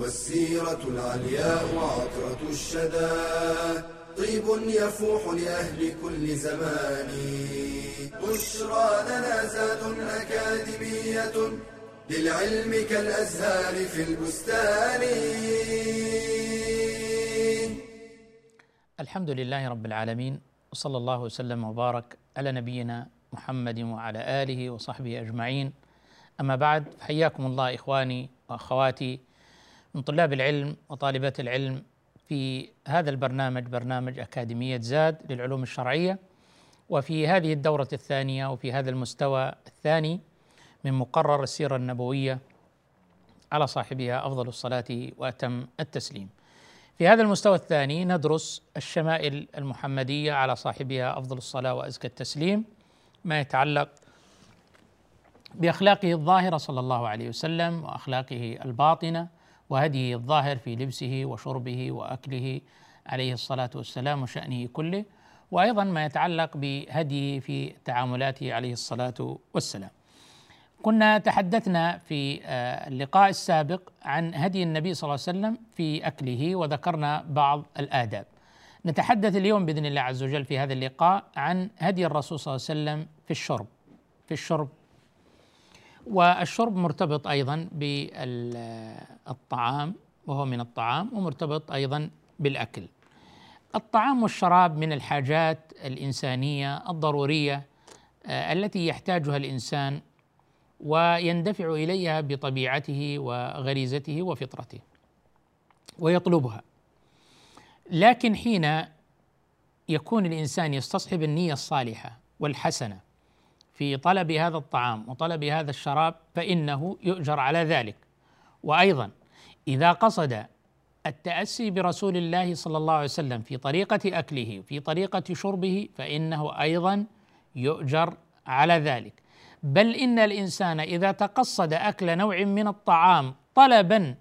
والسيرة العلياء عطرة الشدى. طيب يفوح لأهل كل زمان. بشرى لنا زاد أكاديمية للعلم كالأزهار في البستان. الحمد لله رب العالمين وصلى الله وسلم وبارك على نبينا محمد وعلى آله وصحبه أجمعين. أما بعد حياكم الله إخواني وأخواتي. من طلاب العلم وطالبات العلم في هذا البرنامج برنامج أكاديمية زاد للعلوم الشرعية. وفي هذه الدورة الثانية وفي هذا المستوى الثاني من مقرر السيرة النبوية على صاحبها أفضل الصلاة وأتم التسليم. في هذا المستوى الثاني ندرس الشمائل المحمدية على صاحبها أفضل الصلاة وأزكى التسليم ما يتعلق بأخلاقه الظاهرة صلى الله عليه وسلم وأخلاقه الباطنة. وهديه الظاهر في لبسه وشربه وأكله عليه الصلاة والسلام وشأنه كله وأيضا ما يتعلق بهديه في تعاملاته عليه الصلاة والسلام كنا تحدثنا في آه، اللقاء السابق عن هدي النبي صلى الله عليه وسلم في أكله وذكرنا بعض الآداب. نتحدث اليوم بإذن الله عز وجل في هذا اللقاء عن هدي الرسول صلى الله عليه وسلم في الشرب. في الشرب والشرب مرتبط أيضا بالطعام وهو من الطعام ومرتبط أيضا بالأكل. الطعام والشراب من الحاجات الإنسانية الضرورية آه، التي يحتاجها الإنسان ويندفع إليها بطبيعته وغريزته وفطرته ويطلبها لكن حين يكون الإنسان يستصحب النية الصالحة والحسنة في طلب هذا الطعام وطلب هذا الشراب فإنه يؤجر على ذلك. وأيضا إذا قصد التأسي برسول الله صلى الله عليه وسلم في طريقة أكله في طريقة شربه فإنه أيضا يؤجر على ذلك. بل إن الإنسان إذا تقصد أكل نوع من الطعام طلبا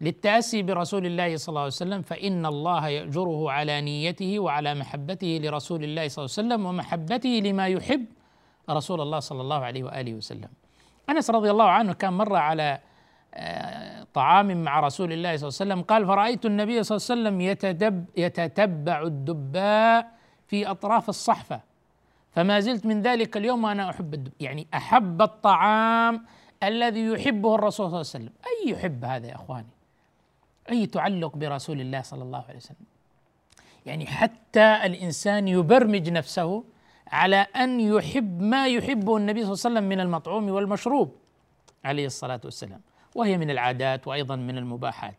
للتأسي برسول الله صلى الله عليه وسلم فإن الله يأجره على نيته وعلى محبته لرسول الله صلى الله عليه وسلم ومحبته لما يحب رسول الله صلى الله عليه وآله وسلم. أنس رضي الله عنه كان مر على آه، طعام مع رسول الله صلى الله عليه وسلم قال فرأيت النبي صلى الله عليه وسلم يتدب يتتبع الدباء في أطراف الصحفة. فما زلت من ذلك اليوم وأنا أحب الدب يعني أحب الطعام الذي يحبه الرسول صلى الله عليه وسلم. أي يحب هذا يا إخواني؟ أي تعلق برسول الله صلى الله عليه وسلم؟ يعني حتى الإنسان يبرمج نفسه على أن يحب ما يحبه النبي صلى الله عليه وسلم من المطعوم والمشروب عليه الصلاة والسلام. وهي من العادات وأيضا من المباحات.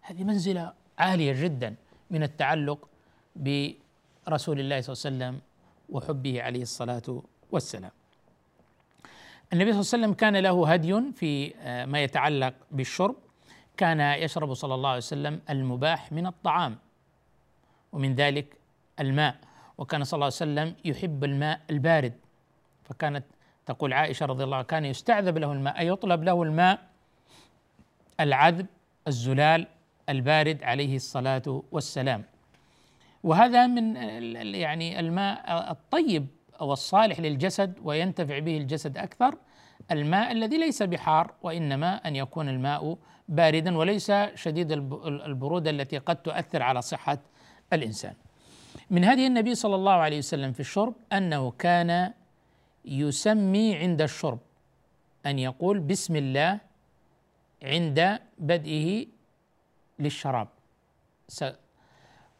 هذه منزلة عالية جدا من التعلق برسول الله صلى الله عليه وسلم وحبه عليه الصلاة والسلام. النبي صلى الله عليه وسلم كان له هدي في آه، ما يتعلق بالشرب. كان يشرب صلى الله عليه وسلم المباح من الطعام ومن ذلك الماء. وكان صلى الله عليه وسلم يحب الماء البارد فكانت تقول عائشة رضي الله عنها كان يستعذب له الماء أي يطلب له الماء العذب الزلال البارد عليه الصلاة والسلام وهذا من يعني الماء الطيب أو الصالح للجسد وينتفع به الجسد أكثر الماء الذي ليس بحار وإنما أن يكون الماء باردا وليس شديد البرودة التي قد تؤثر على صحة الإنسان. من هذه النبي صلى الله عليه وسلم في الشرب أنه كان يسمي عند الشرب أن يقول بسم الله عند بدئه للشراب.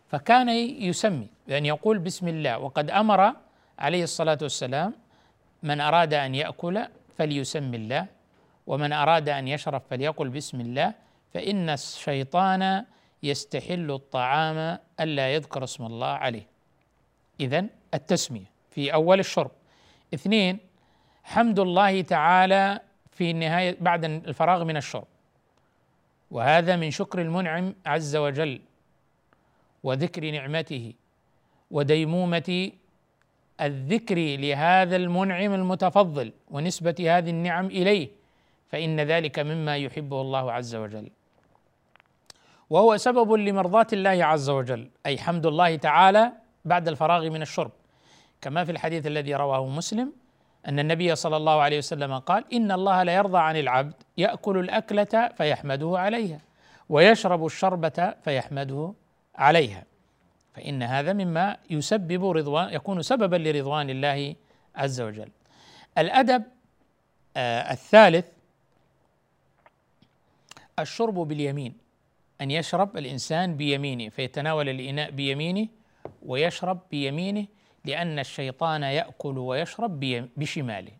فكان يسمي يعني يقول بسم الله. وقد أمر عليه الصلاة والسلام من أراد أن يأكل فليسمي الله ومن أراد أن يشرب فليقل بسم الله فإن الشيطان يستحل الطعام ألا يذكر اسم الله عليه. اذا التسمية في أول الشرب. اثنين حمد الله تعالى في نهاية بعد الفراغ من الشرب. وهذا من شكر المنعم عز وجل وذكر نعمته وديمومة الذكر لهذا المنعم المتفضل ونسبة هذه النعم إليه فإن ذلك مما يحبه الله عز وجل. وهو سبب لمرضاة الله عز وجل. أي حمد الله تعالى بعد الفراغ من الشرب. كما في الحديث الذي رواه مسلم أن النبي صلى الله عليه وسلم قال إن الله لا يرضى عن العبد يأكل الأكلة فيحمده عليها ويشرب الشربة فيحمده عليها. فإن هذا مما يسبب رضوان يكون سببا لرضوان الله عز وجل. الأدب آه الثالث الشرب باليمين. أن يشرب الإنسان بيمينه فيتناول الإناء بيمينه ويشرب بيمينه لأن الشيطان يأكل ويشرب بشماله.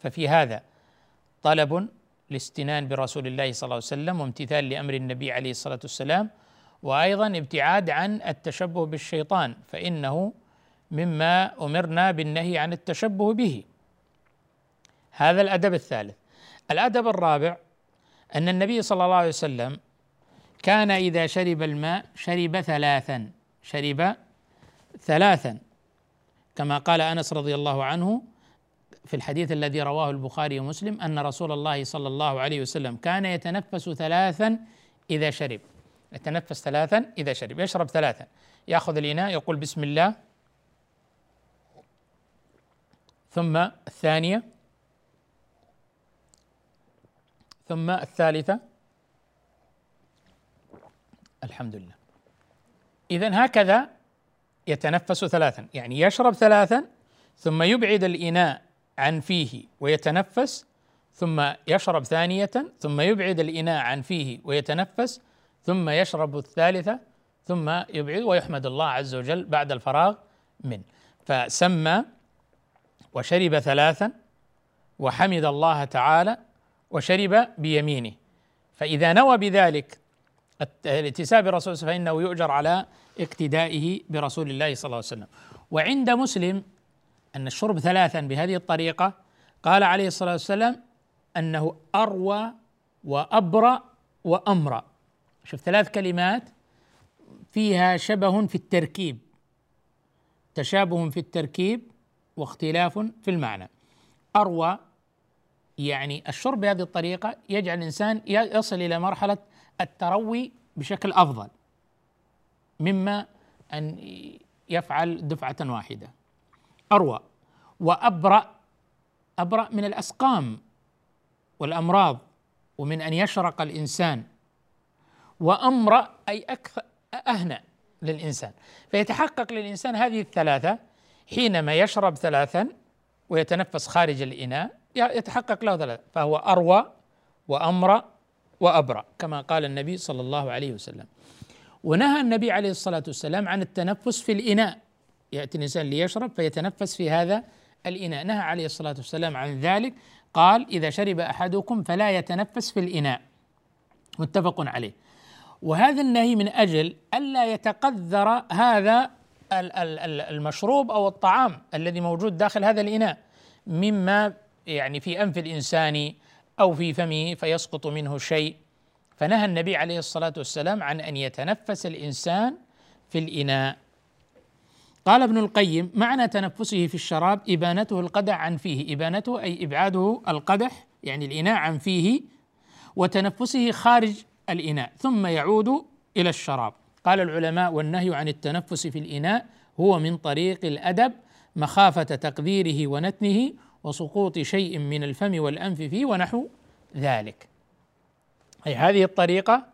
ففي هذا طلب الاستنان برسول الله صلى الله عليه وسلم وامتثال لأمر النبي عليه الصلاة والسلام وأيضا ابتعاد عن التشبه بالشيطان فإنه مما أمرنا بالنهي عن التشبه به. هذا الأدب الثالث. الأدب الرابع أن النبي صلى الله عليه وسلم كان إذا شرب الماء شرب ثلاثا شرب ثلاثا. كما قال أنس رضي الله عنه في الحديث الذي رواه البخاري ومسلم أن رسول الله صلى الله عليه وسلم كان يتنفس ثلاثا إذا شرب. يتنفس ثلاثا إذا شرب يشرب ثلاثا. يأخذ الإناء يقول بسم الله. ثم الثانية. ثم الثالثة. الحمد لله. اذا هكذا يتنفس ثلاثا يعني يشرب ثلاثا ثم يبعد الإناء عن فيه ويتنفس ثم يشرب ثانية ثم يبعد الإناء عن فيه ويتنفس ثم يشرب الثالثة ثم يبعد ويحمد الله عز وجل بعد الفراغ منه. فسمى وشرب ثلاثا وحمد الله تعالى وشرب بيمينه. فإذا نوى بذلك الاتساب بالرسول فإنه يؤجر على اقتدائه برسول الله صلى الله عليه وسلم. وعند مسلم أن الشرب ثلاثا بهذه الطريقة قال عليه الصلاة والسلام أنه أروى وأبرأ وأمرأ. شوف ثلاث كلمات فيها شبه في التركيب تشابه في التركيب واختلاف في المعنى. أروى يعني الشرب بهذه الطريقة يجعل الإنسان يصل إلى مرحلة التروي بشكل أفضل مما أن يفعل دفعة واحدة. أروى وأبرأ أبرأ من الأسقام والأمراض ومن أن يشرق الإنسان وأمرأ أي أكثر أهنأ للإنسان. فيتحقق للإنسان هذه الثلاثة حينما يشرب ثلاثا ويتنفس خارج الإناء يتحقق له ثلاثة فهو أروى وأمرأ وأبرأ كما قال النبي صلى الله عليه وسلم. ونهى النبي عليه الصلاة والسلام عن التنفس في الإناء. يأتي الإنسان ليشرب فيتنفس في هذا الإناء. نهى عليه الصلاة والسلام عن ذلك. قال إذا شرب أحدكم فلا يتنفس في الإناء. متفق عليه. وهذا النهي من أجل ألا يتقذر هذا المشروب أو الطعام الذي موجود داخل هذا الإناء. مما يعني في أنف الإنسان أو في فمه فيسقط منه شيء. فنهى النبي عليه الصلاة والسلام عن أن يتنفس الإنسان في الإناء. قال ابن القيم معنى تنفسه في الشراب إبانته القدح عن فيه. إبانته أي إبعاده القدح يعني الإناء عن فيه وتنفسه خارج الإناء ثم يعود إلى الشراب. قال العلماء والنهي عن التنفس في الإناء هو من طريق الأدب مخافة تقديره ونتنه وسقوط شيء من الفم والأنف فيه ونحو ذلك. أي هذه الطريقة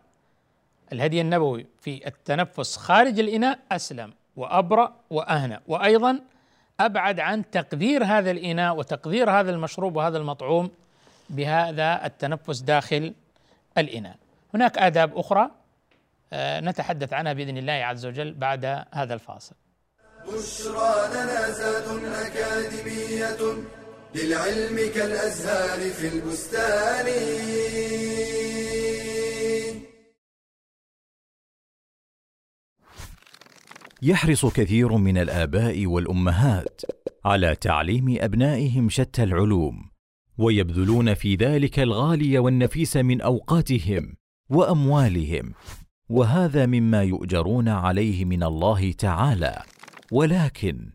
الهدي النبوي في التنفس خارج الإناء أسلم وأبرأ وأهنى وأيضا أبعد عن تقدير هذا الإناء وتقدير هذا المشروب وهذا المطعوم بهذا التنفس داخل الإناء. هناك آداب أخرى آه، نتحدث عنها بإذن الله عز وجل بعد هذا الفاصل. بشرى لنا أكاديمية للعلم كالأزهار في البستان. يحرص كثير من الآباء والأمهات على تعليم أبنائهم شتى العلوم ويبذلون في ذلك الغالي والنفيس من أوقاتهم وأموالهم وهذا مما يؤجرون عليه من الله تعالى. ولكن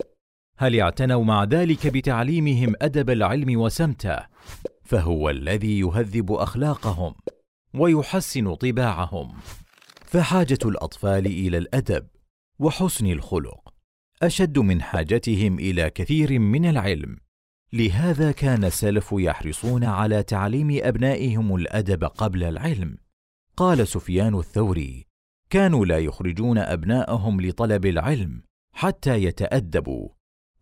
هل اعتنوا مع ذلك بتعليمهم أدب العلم وسمته؟ فهو الذي يهذب أخلاقهم ويحسن طباعهم. فحاجة الأطفال إلى الأدب وحسن الخلق أشد من حاجتهم إلى كثير من العلم. لهذا كان السلف يحرصون على تعليم أبنائهم الأدب قبل العلم. قال سفيان الثوري كانوا لا يخرجون أبناءهم لطلب العلم حتى يتأدبوا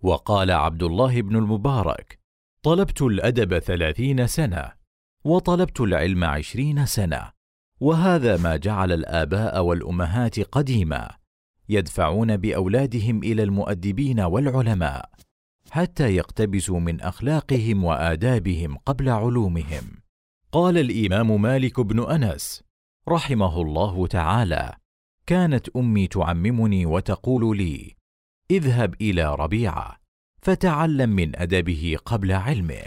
وقال عبد الله بن المبارك طلبت الأدب ثلاثين سنة وطلبت العلم عشرين سنة وهذا ما جعل الآباء والأمهات قديما يدفعون بأولادهم إلى المؤدبين والعلماء حتى يقتبسوا من أخلاقهم وآدابهم قبل علومهم. قال الإمام مالك بن أنس رحمه الله تعالى كانت أمي تعممني وتقول لي اذهب إلى ربيعة فتعلم من أدبه قبل علمه.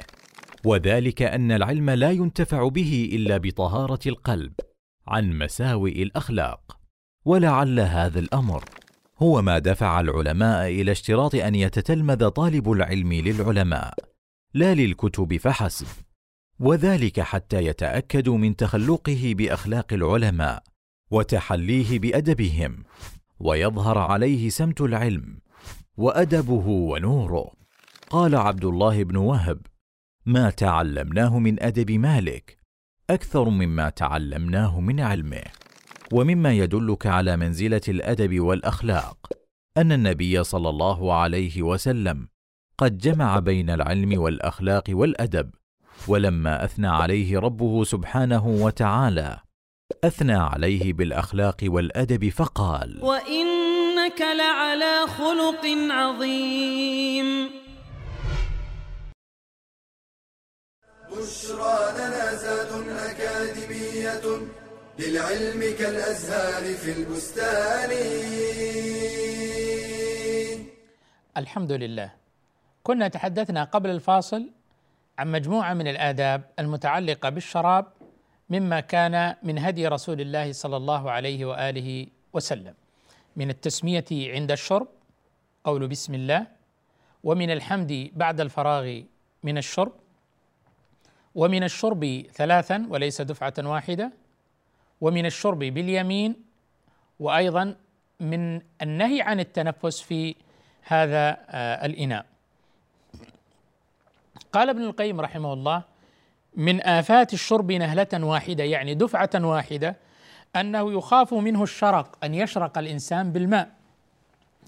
وذلك أن العلم لا ينتفع به إلا بطهارة القلب عن مساوئ الأخلاق. ولعل هذا الأمر هو ما دفع العلماء إلى اشتراط أن يتتلمذ طالب العلم للعلماء لا للكتب فحسب. وذلك حتى يتاكدوا من تخلقه بأخلاق العلماء وتحليه بأدبهم. ويظهر عليه سمت العلم وأدبه ونوره. قال عبد الله بن وهب ما تعلمناه من أدب مالك أكثر مما تعلمناه من علمه ومما يدلك على منزلة الأدب والأخلاق أن النبي صلى الله عليه وسلم قد جمع بين العلم والأخلاق والأدب ولما أثنى عليه ربه سبحانه وتعالى أثنى عليه بالأخلاق والأدب فقال وانك لعلى خلق عظيم. بشرى لنا زاد أكاديمية للعلم كالأزهار في البستان. الحمد لله. كنا تحدثنا قبل الفاصل عن مجموعة من الآداب المتعلقة بالشراب مما كان من هدي رسول الله صلى الله عليه وآله وسلم. من التسمية عند الشرب قول بسم الله ومن الحمد بعد الفراغ من الشرب ومن الشرب ثلاثا وليس دفعة واحدة ومن الشرب باليمين وأيضا من النهي عن التنفس في هذا آه، الإناء. قال ابن القيم رحمه الله من آفات الشرب نهلة واحدة يعني دفعة واحدة أنه يخاف منه الشرق أن يشرق الإنسان بالماء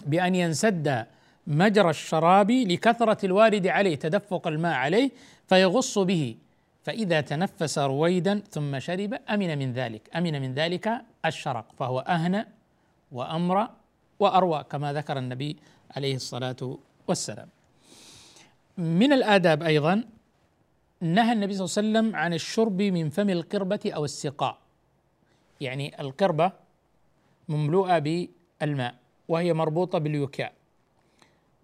بأن ينسد مجرى الشراب لكثرة الوارد عليه تدفق الماء عليه فيغص به. فإذا تنفس رويدا ثم شرب أمن من ذلك أمن من ذلك الشرق فهو أهنى وأمر وأروى كما ذكر النبي عليه الصلاة والسلام. من الآداب أيضا نهى النبي صلى الله عليه وسلم عن الشرب من فم القربة أو السقاء. يعني القربة مملوءة بالماء وهي مربوطة بالوكاء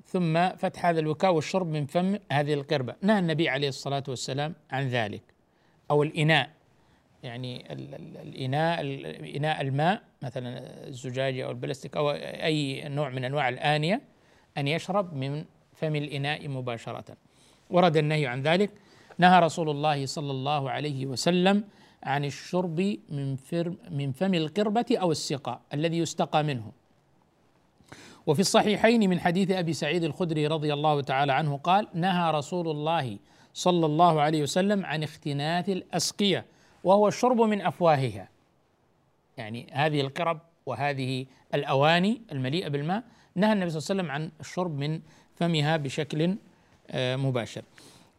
ثم فتح هذا الوكاء والشرب من فم هذه القربة نهى النبي عليه الصلاة والسلام عن ذلك أو الإناء. يعني الإناء إناء الماء مثلا الزجاجة أو البلاستيك أو أي نوع من أنواع الآنية أن يشرب من فم الإناء مباشرة. ورد النهي عن ذلك. نهى رسول الله صلى الله عليه وسلم عن الشرب من من فم القربة أو السقاء الذي يستقى منه وفي الصحيحين من حديث أبي سعيد الخدري رضي الله تعالى عنه قال نهى رسول الله صلى الله عليه وسلم عن اختناث الأسقية وهو الشرب من أفواهها يعني هذه القرب وهذه الأواني المليئة بالماء نهى النبي صلى الله عليه وسلم عن الشرب من فمها بشكل آه، مباشر.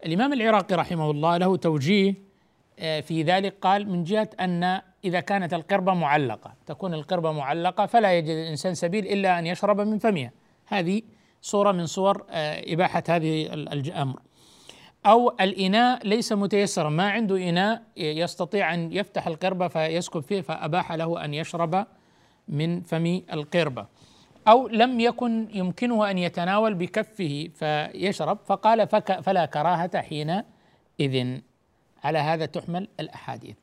الإمام العراقي رحمه الله له توجيه في ذلك قال من جهة أن إذا كانت القربة معلقة تكون القربة معلقة فلا يجد الإنسان سبيل إلا أن يشرب من فمها. هذه صورة من صور آه، إباحة هذه الأمر أو الإناء ليس متيسرا ما عنده إناء يستطيع أن يفتح القربة فيسكب فيه فأباح له أن يشرب من فم القربة. أو لم يكن يمكنه أن يتناول بكفه فيشرب فقال فلا كراهة حينئذ. على هذا تحمل الأحاديث.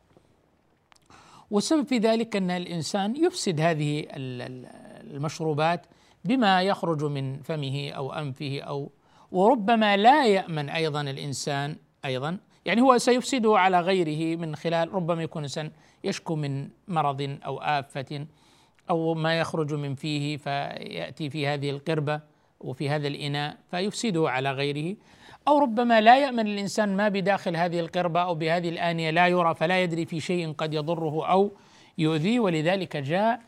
والسبب في ذلك أن الإنسان يفسد هذه المشروبات بما يخرج من فمه أو أنفه أو وربما لا يأمن أيضا الإنسان أيضا يعني هو سيفسده على غيره من خلال ربما يكون إنسان يشكو من مرض أو آفة أو ما يخرج من فيه فيأتي في هذه القربة وفي هذا الإناء فيفسده على غيره. أو ربما لا يأمن الإنسان ما بداخل هذه القربة أو بهذه الآنية لا يرى فلا يدري في شيء قد يضره أو يؤذيه ولذلك جاء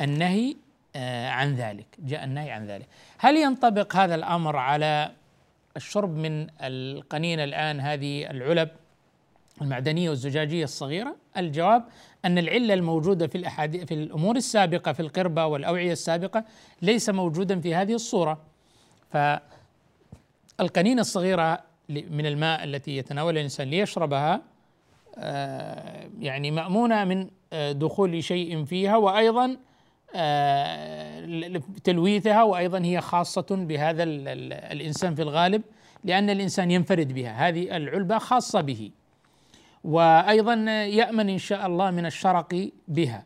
النهي آه، عن ذلك. جاء النهي عن ذلك. هل ينطبق هذا الأمر على الشرب من القنينه الآن هذه العلب المعدنية والزجاجية الصغيرة؟ الجواب أن العلة الموجودة في الاحاديث في الأمور السابقة في القربة والأوعية السابقة ليس موجودا في هذه الصورة. فالقنينه الصغيرة من الماء التي يتناولها الإنسان ليشربها آه، يعني مأمونة من آه، دخول شيء فيها وأيضا آه، تلويثها وأيضا هي خاصة بهذا الإنسان في الغالب لأن الإنسان ينفرد بها. هذه العلبة خاصة به. وأيضا يأمن إن شاء الله من الشرق بها.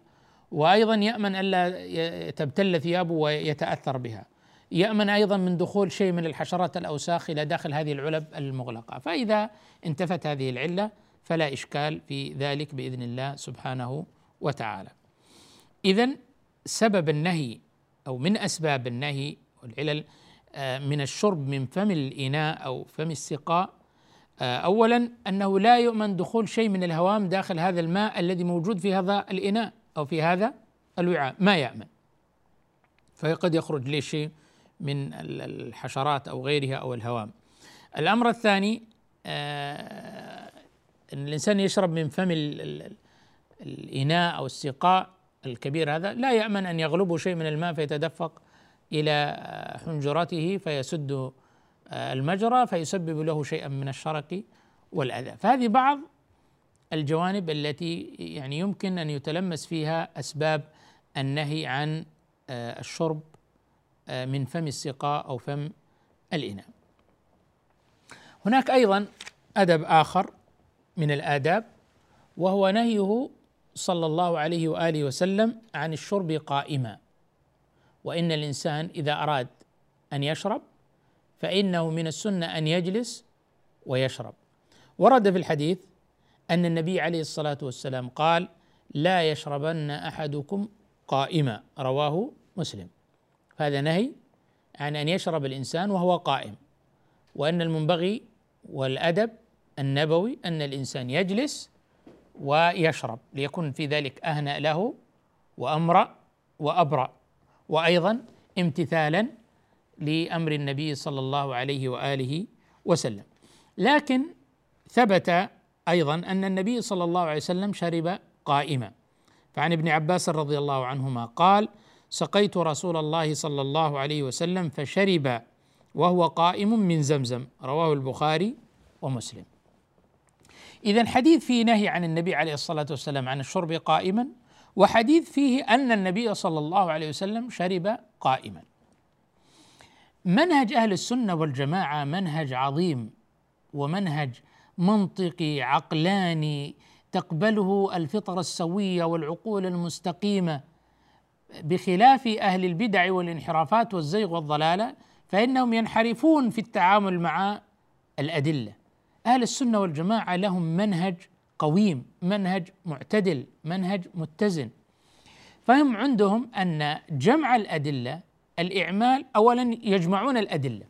وأيضا يأمن الا تبتل ثيابه ويتأثر بها. يأمن أيضا من دخول شيء من الحشرات الأوساخ إلى داخل هذه العلب المغلقة. فإذا انتفت هذه العلة فلا إشكال في ذلك بإذن الله سبحانه وتعالى. اذا سبب النهي أو من أسباب النهي والعلل آه، من الشرب من فم الإناء أو فم السقاء آه، اولا أنه لا يؤمن دخول شيء من الهوام داخل هذا الماء الذي موجود في هذا الإناء أو في هذا الوعاء. ما يأمن. فقد يخرج لي شيء؟ من الحشرات أو غيرها أو الهوام. الأمر الثاني آه، إن الإنسان يشرب من فم الإناء أو السقاء الكبير هذا لا يأمن أن يغلبه شيء من الماء فيتدفق إلى حنجرته فيسد المجرى فيسبب له شيئا من الشرق والأذى. فهذه بعض الجوانب التي يعني يمكن أن يتلمس فيها أسباب النهي عن آه، الشرب آه، من فم السقاء أو فم الإناء. هناك أيضا أدب آخر من الآداب وهو نهيه صلى الله عليه وآله وسلم عن الشرب قائما. وإن الإنسان إذا أراد أن يشرب فإنه من السنة أن يجلس ويشرب. ورد في الحديث أن النبي عليه الصلاة والسلام قال لا يشربن أحدكم قائما. رواه مسلم. هذا نهي عن أن يشرب الإنسان وهو قائم وأن المنبغي والأدب النبوي أن الإنسان يجلس ويشرب ليكون في ذلك أهنأ له وأمرأ وأبرأ وأيضا امتثالا لأمر النبي صلى الله عليه وآله وسلم. لكن ثبت أيضا أن النبي صلى الله عليه وسلم شرب قائما. فعن ابن عباس رضي الله عنهما قال سقيت رسول الله صلى الله عليه وسلم فشرب وهو قائم من زمزم. رواه البخاري ومسلم. اذا حديث فيه نهي عن النبي عليه الصلاة والسلام عن الشرب قائما وحديث فيه أن النبي صلى الله عليه وسلم شرب قائما. منهج أهل السنة والجماعة منهج عظيم ومنهج منطقي عقلاني تقبله الفطره السوية والعقول المستقيمة. بخلاف أهل البدع والانحرافات والزيغ والضلالة فإنهم ينحرفون في التعامل مع الأدلة. أهل السنة والجماعة لهم منهج قويم منهج معتدل منهج متزن. فهم عندهم أن جمع الأدلة الإعمال اولا يجمعون الأدلة.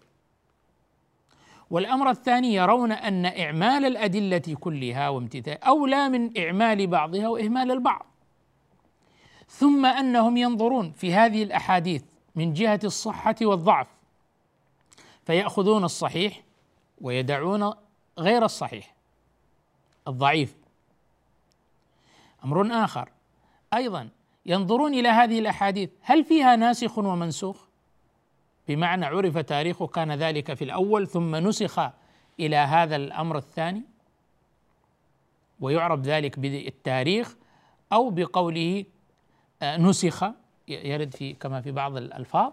والأمر الثاني يرون أن إعمال الأدلة كلها وامتثال أولى من إعمال بعضها وإهمال البعض. ثم أنهم ينظرون في هذه الأحاديث من جهة الصحة والضعف فيأخذون الصحيح ويدعون غير الصحيح الضعيف. أمر آخر أيضا ينظرون إلى هذه الأحاديث هل فيها ناسخ ومنسوخ؟ بمعنى عرف تاريخه كان ذلك في الأول ثم نسخ إلى هذا الأمر الثاني؟ ويعرف ذلك بالتاريخ أو بقوله نسخ يرد في كما في بعض الألفاظ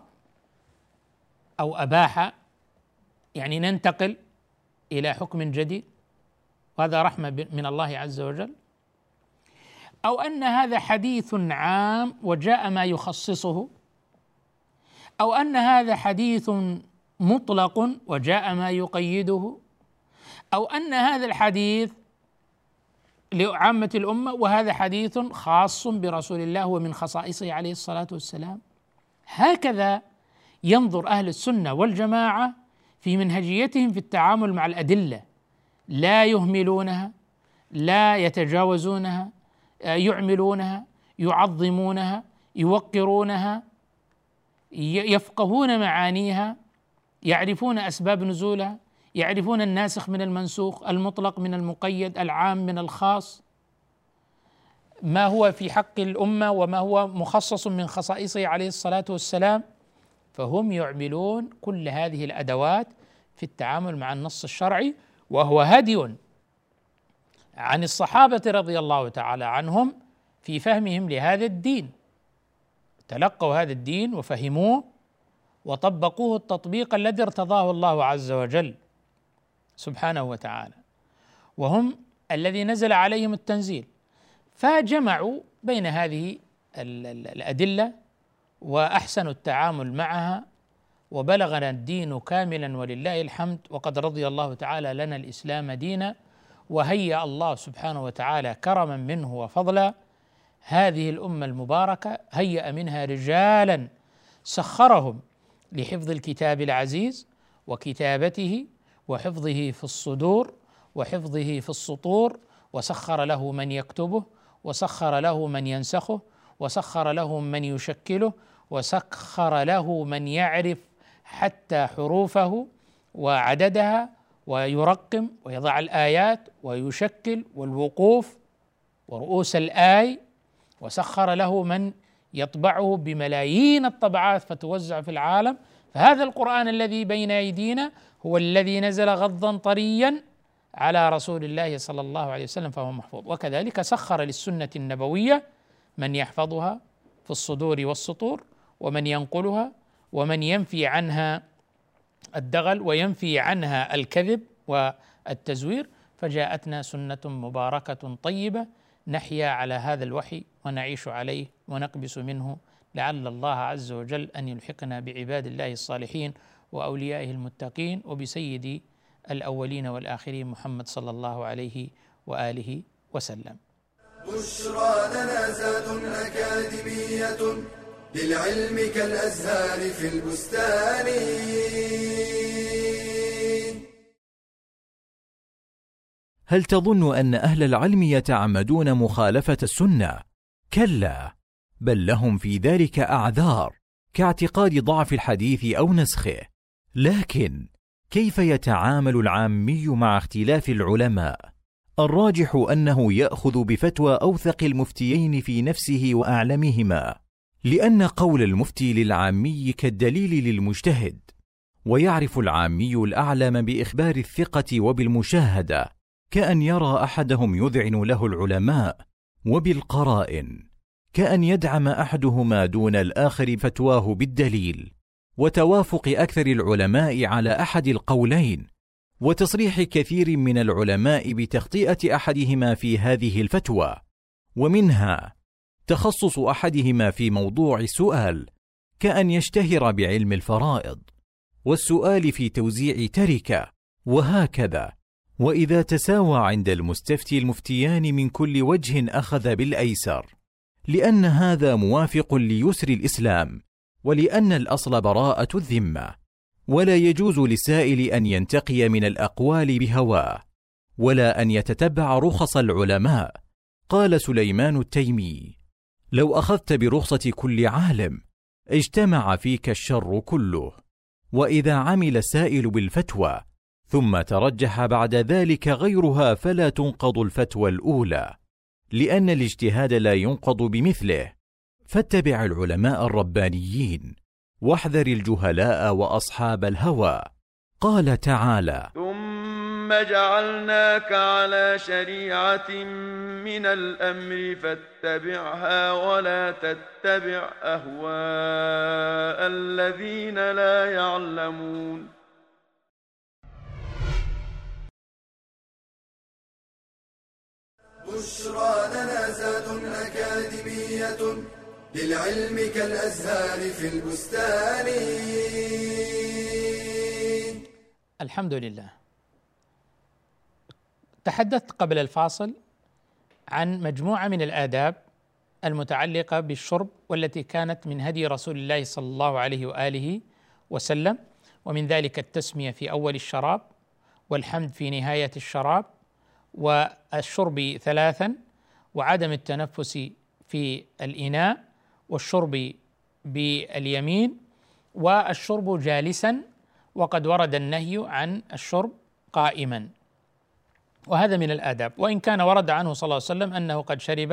أو أباح يعني ننتقل إلى حكم جديد وهذا رحمة من الله عز وجل. أو أن هذا حديث عام وجاء ما يخصصه أو أن هذا حديث مطلق وجاء ما يقيده أو أن هذا الحديث لعامة الأمة وهذا حديث خاص برسول الله ومن خصائصه عليه الصلاة والسلام. هكذا ينظر أهل السنة والجماعة في منهجيتهم في التعامل مع الأدلة. لا يهملونها لا يتجاوزونها يعملونها يعظمونها يوقرونها يفقهون معانيها يعرفون أسباب نزولها. يعرفون الناسخ من المنسوخ المطلق من المقيد العام من الخاص. ما هو في حق الأمة وما هو مخصص من خصائصه عليه الصلاة والسلام؟ فهم يعملون كل هذه الأدوات في التعامل مع النص الشرعي وهو هدي عن الصحابة رضي الله تعالى عنهم في فهمهم لهذا الدين. تلقوا هذا الدين وفهموه وطبقوه التطبيق الذي ارتضاه الله عز وجل. سبحانه وتعالى. وهم الذي نزل عليهم التنزيل. فجمعوا بين هذه الأدلة وأحسنوا التعامل معها وبلغنا الدين كاملا ولله الحمد وقد رضي الله تعالى لنا الإسلام دينا وهيأ الله سبحانه وتعالى كرما منه وفضلا. هذه الأمة المباركة هيأ منها رجالا سخرهم لحفظ الكتاب العزيز وكتابته وحفظه في الصدور وحفظه في السطور وسخر له من يكتبه وسخر له من ينسخه وسخر له من يشكله وسخر له من يعرف حتى حروفه وعددها ويرقم ويضع الآيات ويشكل والوقوف ورؤوس الآي وسخر له من يطبعه بملايين الطبعات فتوزع في العالم. فهذا القرآن الذي بين أيدينا هو الذي نزل غضا طريا على رسول الله صلى الله عليه وسلم فهو محفوظ. وكذلك سخر للسنة النبوية من يحفظها في الصدور والسطور ومن ينقلها ومن ينفي عنها الدغل وينفي عنها الكذب والتزوير. فجاءتنا سنة مباركة طيبة نحيا على هذا الوحي ونعيش عليه ونقبس منه لعل الله عز وجل أن يلحقنا بعباد الله الصالحين وأوليائه المتقين وبسيد الأولين والآخرين محمد صلى الله عليه وآله وسلم. بشرى لنا زاد أكاديمية للعلم كالأزهار في البستان. هل تظن أن أهل العلم يتعمدون مخالفة السنة كلا بل لهم في ذلك أعذار كاعتقاد ضعف الحديث أو نسخه لكن كيف يتعامل العامي مع اختلاف العلماء؟ الراجح أنه يأخذ بفتوى أوثق المفتيين في نفسه وأعلمهما لأن قول المفتي للعامي كالدليل للمجتهد ويعرف العامي الأعلم بإخبار الثقة وبالمشاهدة كأن يرى أحدهم يذعن له العلماء وبالقرائن كأن يدعم أحدهما دون الآخر فتواه بالدليل. وتوافق أكثر العلماء على أحد القولين وتصريح كثير من العلماء بتخطئه أحدهما في هذه الفتوى ومنها تخصص أحدهما في موضوع السؤال كأن يشتهر بعلم الفرائض والسؤال في توزيع تركة وهكذا. وإذا تساوى عند المستفتي المفتيان من كل وجه أخذ بالأيسر لأن هذا موافق ليسر الإسلام. ولأن الأصل براءة الذمة ولا يجوز للسائل أن ينتقي من الأقوال بهواه ولا أن يتتبع رخص العلماء قال سليمان التيمي. لو أخذت برخصة كل عالم اجتمع فيك الشر كله وإذا عمل السائل بالفتوى ثم ترجح بعد ذلك غيرها فلا تنقض الفتوى الأولى لأن الاجتهاد لا ينقض بمثله. فاتبع العلماء الربانيين واحذر الجهلاء وأصحاب الهوى. قال تعالى ثم جعلناك على شريعة من الأمر فاتبعها ولا تتبع أهواء الذين لا يعلمون. بشرى لنا زاد للعلم كالأزهار في البستان. الحمد لله. تحدثت قبل الفاصل عن مجموعة من الآداب المتعلقة بالشرب والتي كانت من هدي رسول الله صلى الله عليه وآله وسلم ومن ذلك التسمية في أول الشراب والحمد في نهاية الشراب والشرب ثلاثا وعدم التنفس في الإناء والشرب باليمين والشرب جالسا وقد ورد النهي عن الشرب قائما. وهذا من الآداب. وإن كان ورد عنه صلى الله عليه وسلم أنه قد شرب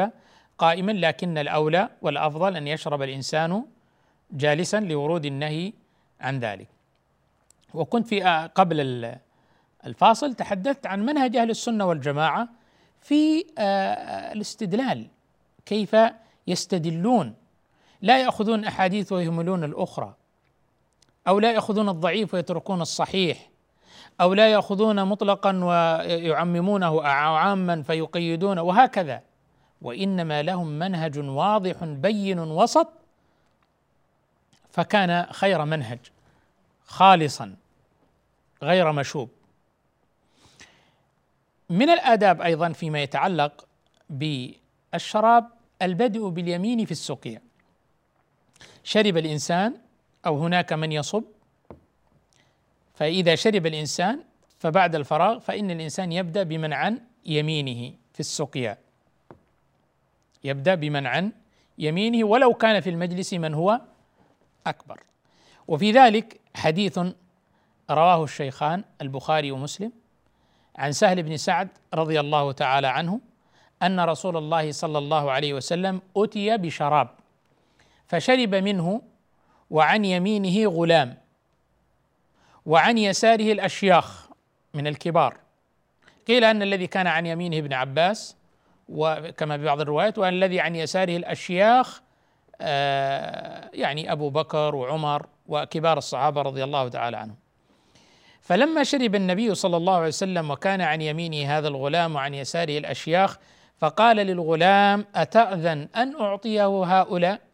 قائما لكن الأولى والأفضل أن يشرب الإنسان جالسا لورود النهي عن ذلك. وكنت في قبل الفاصل تحدثت عن منهج أهل السنة والجماعة في الاستدلال كيف يستدلون لا يأخذون أحاديث ويهملون الأخرى أو لا يأخذون الضعيف ويتركون الصحيح أو لا يأخذون مطلقا ويعممونه عاما فيقيدون وهكذا. وإنما لهم منهج واضح بين وسط فكان خير منهج خالصا غير مشوب. من الآداب أيضا فيما يتعلق بالشراب البدء باليمين في السقيا شرب الإنسان أو هناك من يصب فإذا شرب الإنسان فبعد الفراغ فإن الإنسان يبدأ بمن عن يمينه في السقيا. يبدأ بمن عن يمينه ولو كان في المجلس من هو أكبر. وفي ذلك حديث رواه الشيخان البخاري ومسلم عن سهل بن سعد رضي الله تعالى عنه أن رسول الله صلى الله عليه وسلم أتي بشراب. فشرب منه وعن يمينه غلام وعن يساره الأشياخ من الكبار. قيل أن الذي كان عن يمينه ابن عباس وكما في بعض الروايات وأن الذي عن يساره الأشياخ آه، يعني أبو بكر وعمر وكبار الصحابة رضي الله تعالى عنهم. فلما شرب النبي صلى الله عليه وسلم وكان عن يمينه هذا الغلام وعن يساره الأشياخ فقال للغلام أتأذن أن أعطيه هؤلاء؟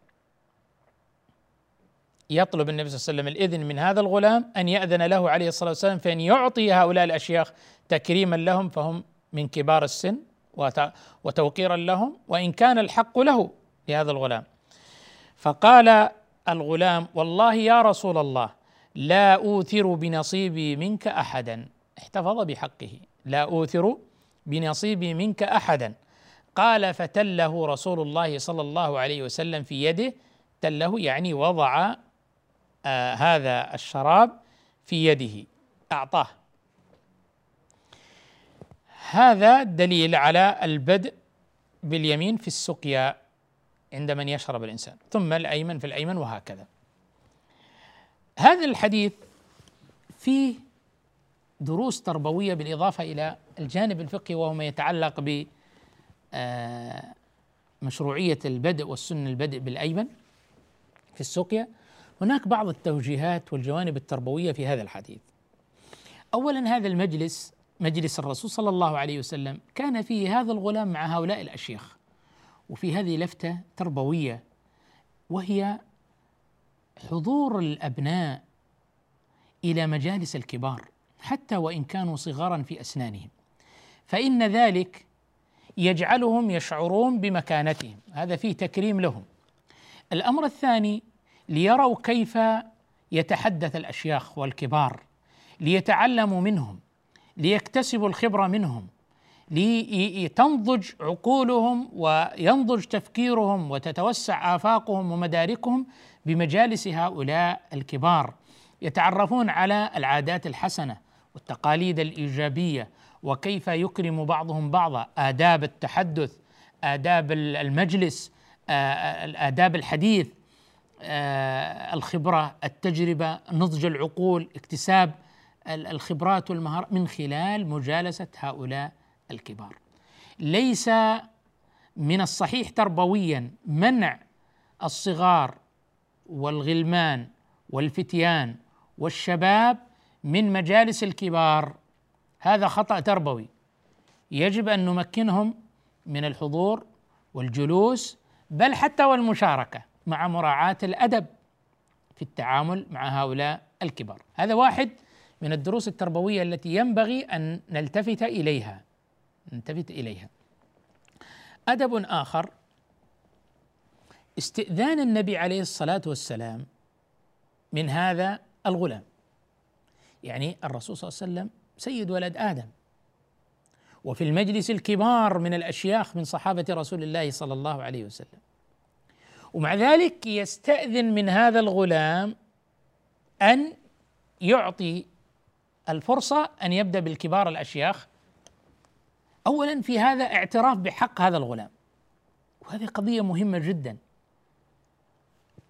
يطلب النبي صلى الله عليه وسلم الإذن من هذا الغلام أن يأذن له عليه الصلاة والسلام فإن يعطي هؤلاء الأشياخ تكريما لهم فهم من كبار السن وتوقيرا لهم وإن كان الحق له لهذا الغلام. فقال الغلام والله يا رسول الله لا أوثر بنصيبي منك أحدا. احتفظ بحقه. لا أوثر بنصيبي منك أحدا. قال فتله رسول الله صلى الله عليه وسلم في يده. تله يعني وضع آه هذا الشراب في يده. أعطاه. هذا دليل على البدء باليمين في السقيا عند من يشرب الإنسان ثم الأيمن في الأيمن وهكذا. هذا الحديث فيه دروس تربوية بالإضافة إلى الجانب الفقهي وهو ما يتعلق ب آه، مشروعية البدء والسنة البدء بالأيمن في السقيا. هناك بعض التوجيهات والجوانب التربوية في هذا الحديث. اولا هذا المجلس مجلس الرسول صلى الله عليه وسلم كان فيه هذا الغلام مع هؤلاء الاشياخ. وفي هذه لفتة تربوية وهي حضور الأبناء إلى مجالس الكبار حتى وإن كانوا صغارا في أسنانهم فإن ذلك يجعلهم يشعرون بمكانتهم هذا فيه تكريم لهم الأمر الثاني ليروا كيف يتحدث الأشياخ والكبار ليتعلموا منهم ليكتسبوا الخبرة منهم لتنضج عقولهم وينضج تفكيرهم وتتوسع آفاقهم ومداركهم بمجالس هؤلاء الكبار. يتعرفون على العادات الحسنة والتقاليد الإيجابية وكيف يكرم بعضهم بعضا. آداب التحدث آداب المجلس آداب الحديث الخبرة التجربة نضج العقول اكتساب الخبرات والمهارات من خلال مجالسة هؤلاء الكبار. ليس من الصحيح تربويا منع الصغار والغلمان والفتيان والشباب من مجالس الكبار. هذا خطأ تربوي. يجب أن نمكنهم من الحضور والجلوس بل حتى والمشاركة. مع مراعاة الأدب في التعامل مع هؤلاء الكبار. هذا واحد من الدروس التربوية التي ينبغي أن نلتفت إليها. نلتفت إليها. أدب آخر استئذان النبي عليه الصلاة والسلام من هذا الغلام. يعني الرسول صلى الله عليه وسلم سيد ولد آدم. وفي المجلس الكبار من الأشياخ من صحابة رسول الله صلى الله عليه وسلم. ومع ذلك يستأذن من هذا الغلام أن يعطي الفرصة أن يبدأ بالكبار الأشياخ. اولا في هذا اعتراف بحق هذا الغلام. وهذه قضية مهمة جدا.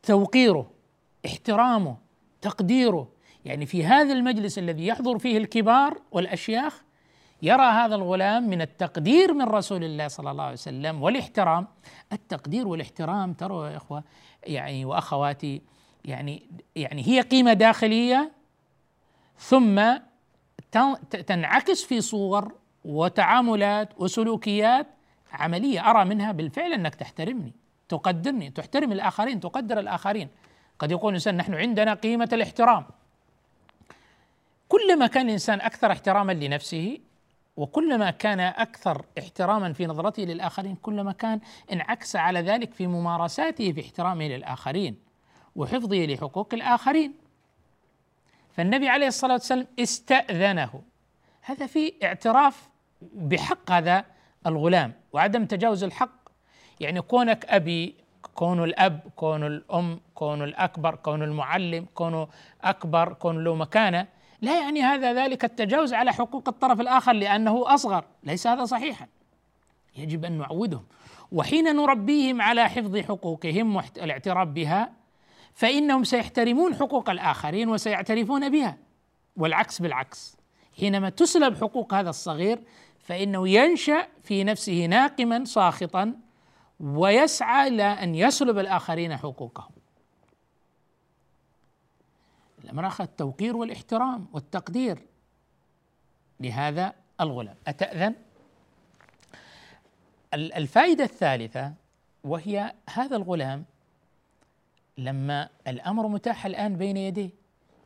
توقيره احترامه تقديره يعني في هذا المجلس الذي يحضر فيه الكبار والأشياخ يرى هذا الغلام من التقدير من رسول الله صلى الله عليه وسلم والاحترام. التقدير والاحترام ترى يا إخوة يعني وأخواتي يعني يعني هي قيمة داخلية ثم تنعكس في صور وتعاملات وسلوكيات عملية. أرى منها بالفعل أنك تحترمني تقدرني تحترم الآخرين تقدر الآخرين. قد يقول الإنسان نحن عندنا قيمة الاحترام. كلما كان الإنسان أكثر احتراما لنفسه وكلما كان أكثر احتراما في نظرته للآخرين كلما كان انعكس على ذلك في ممارساته في احترامه للآخرين وحفظه لحقوق الآخرين. فالنبي عليه الصلاة والسلام استأذنه. هذا في اعتراف بحق هذا الغلام وعدم تجاوز الحق. يعني كونك أبي كون الأب كون الأم كون الأكبر كون المعلم كونه أكبر كون له مكانة. لا يعني هذا ذلك التجاوز على حقوق الطرف الآخر لأنه أصغر ليس هذا صحيحا. يجب أن نعودهم. وحين نربيهم على حفظ حقوقهم والاعتراف بها فإنهم سيحترمون حقوق الآخرين وسيعترفون بها. والعكس بالعكس. حينما تسلب حقوق هذا الصغير فإنه ينشأ في نفسه ناقما ساخطا ويسعى إلى أن يسلب الآخرين حقوقهم. الامر اخذ التوقير والاحترام والتقدير لهذا الغلام. أتأذن؟ الفائدة الثالثة وهي هذا الغلام لما الأمر متاح الآن بين يديه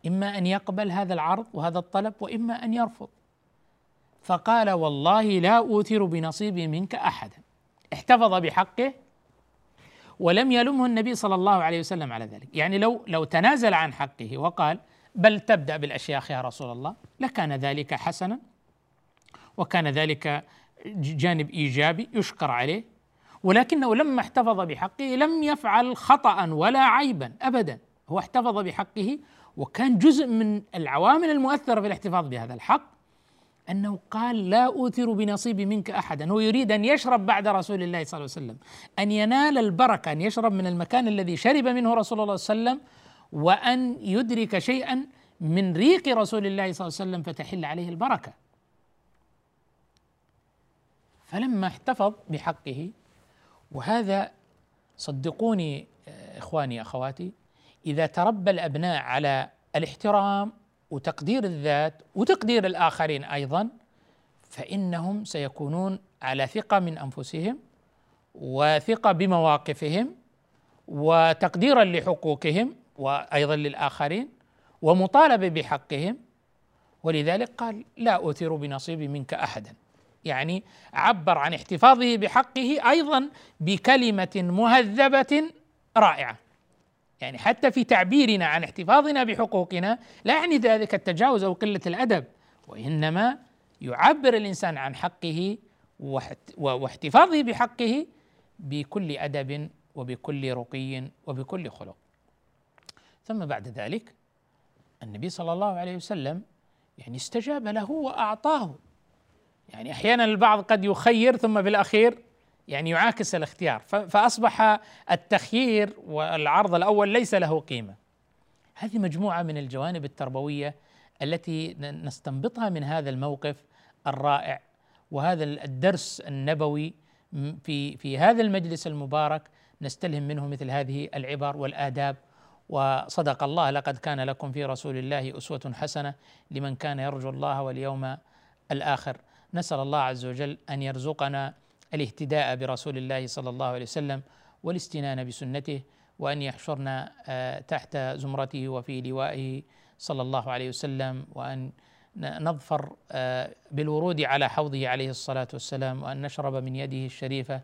إما أن يقبل هذا العرض وهذا الطلب وإما أن يرفض. فقال والله لا اوثر بنصيبي منك أحدا. احتفظ بحقه ولم يلمه النبي صلى الله عليه وسلم على ذلك. يعني لو لو تنازل عن حقه وقال بل تبدأ بالأشياخ يا رسول الله لكان ذلك حسنا وكان ذلك جانب إيجابي يشكر عليه. ولكنه لما احتفظ بحقه لم يفعل خطأ ولا عيبا أبدا. هو احتفظ بحقه وكان جزء من العوامل المؤثرة في الاحتفاظ بهذا الحق. أنه قال لا أوثر بنصيبي منك أحدا. هو يريد أن يشرب بعد رسول الله صلى الله عليه وسلم أن ينال البركة أن يشرب من المكان الذي شرب منه رسول الله صلى الله عليه وسلم وأن يدرك شيئا من ريق رسول الله صلى الله عليه وسلم فتحل عليه البركة. فلما احتفظ بحقه وهذا صدقوني إخواني أخواتي إذا تربى الأبناء على الاحترام وتقدير الذات وتقدير الآخرين أيضا فإنهم سيكونون على ثقة من أنفسهم وثقة بمواقفهم وتقديرا لحقوقهم وأيضا للآخرين ومطالبة بحقهم. ولذلك قال لا اثر بنصيبي منك احدا. يعني عبر عن احتفاظه بحقه أيضا بكلمة مهذبة رائعة. يعني حتى في تعبيرنا عن احتفاظنا بحقوقنا لا يعني ذلك التجاوز أو قلة الأدب وإنما يعبر الإنسان عن حقه واحتفاظه بحقه بكل أدب وبكل رقي وبكل خلق. ثم بعد ذلك النبي صلى الله عليه وسلم يعني استجاب له وأعطاه. يعني أحيانا البعض قد يخير ثم بالاخير يعني يعاكس الاختيار. فأصبح التخيير والعرض الأول ليس له قيمة. هذه مجموعة من الجوانب التربوية التي نستنبطها من هذا الموقف الرائع وهذا الدرس النبوي. في في هذا المجلس المبارك نستلهم منه مثل هذه العبر والآداب. وصدق الله لقد كان لكم في رسول الله أسوة حسنة لمن كان يرجو الله واليوم الآخر. نسأل الله عز وجل أن يرزقنا الاهتداء برسول الله صلى الله عليه وسلم والاستنان بسنته وأن يحشرنا آه، تحت زمرته وفي لوائه صلى الله عليه وسلم وأن نظفر آه، بالورود على حوضه عليه الصلاة والسلام وأن نشرب من يده الشريفة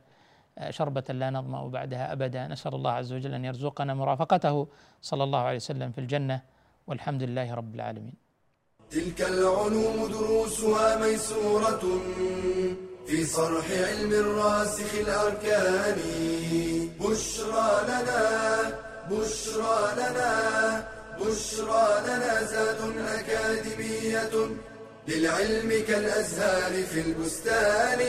آه، شربة لا نظمأ بعدها أبدا. نسأل الله عز وجل أن يرزقنا مرافقته صلى الله عليه وسلم في الجنة والحمد لله رب العالمين. تلك العلوم دروسها ميسورة. في صرح علم الراسخ الأركان. بشرى لنا بشرى لنا بشرى لنا زاد أكاديمية للعلم كالأزهار في البستان.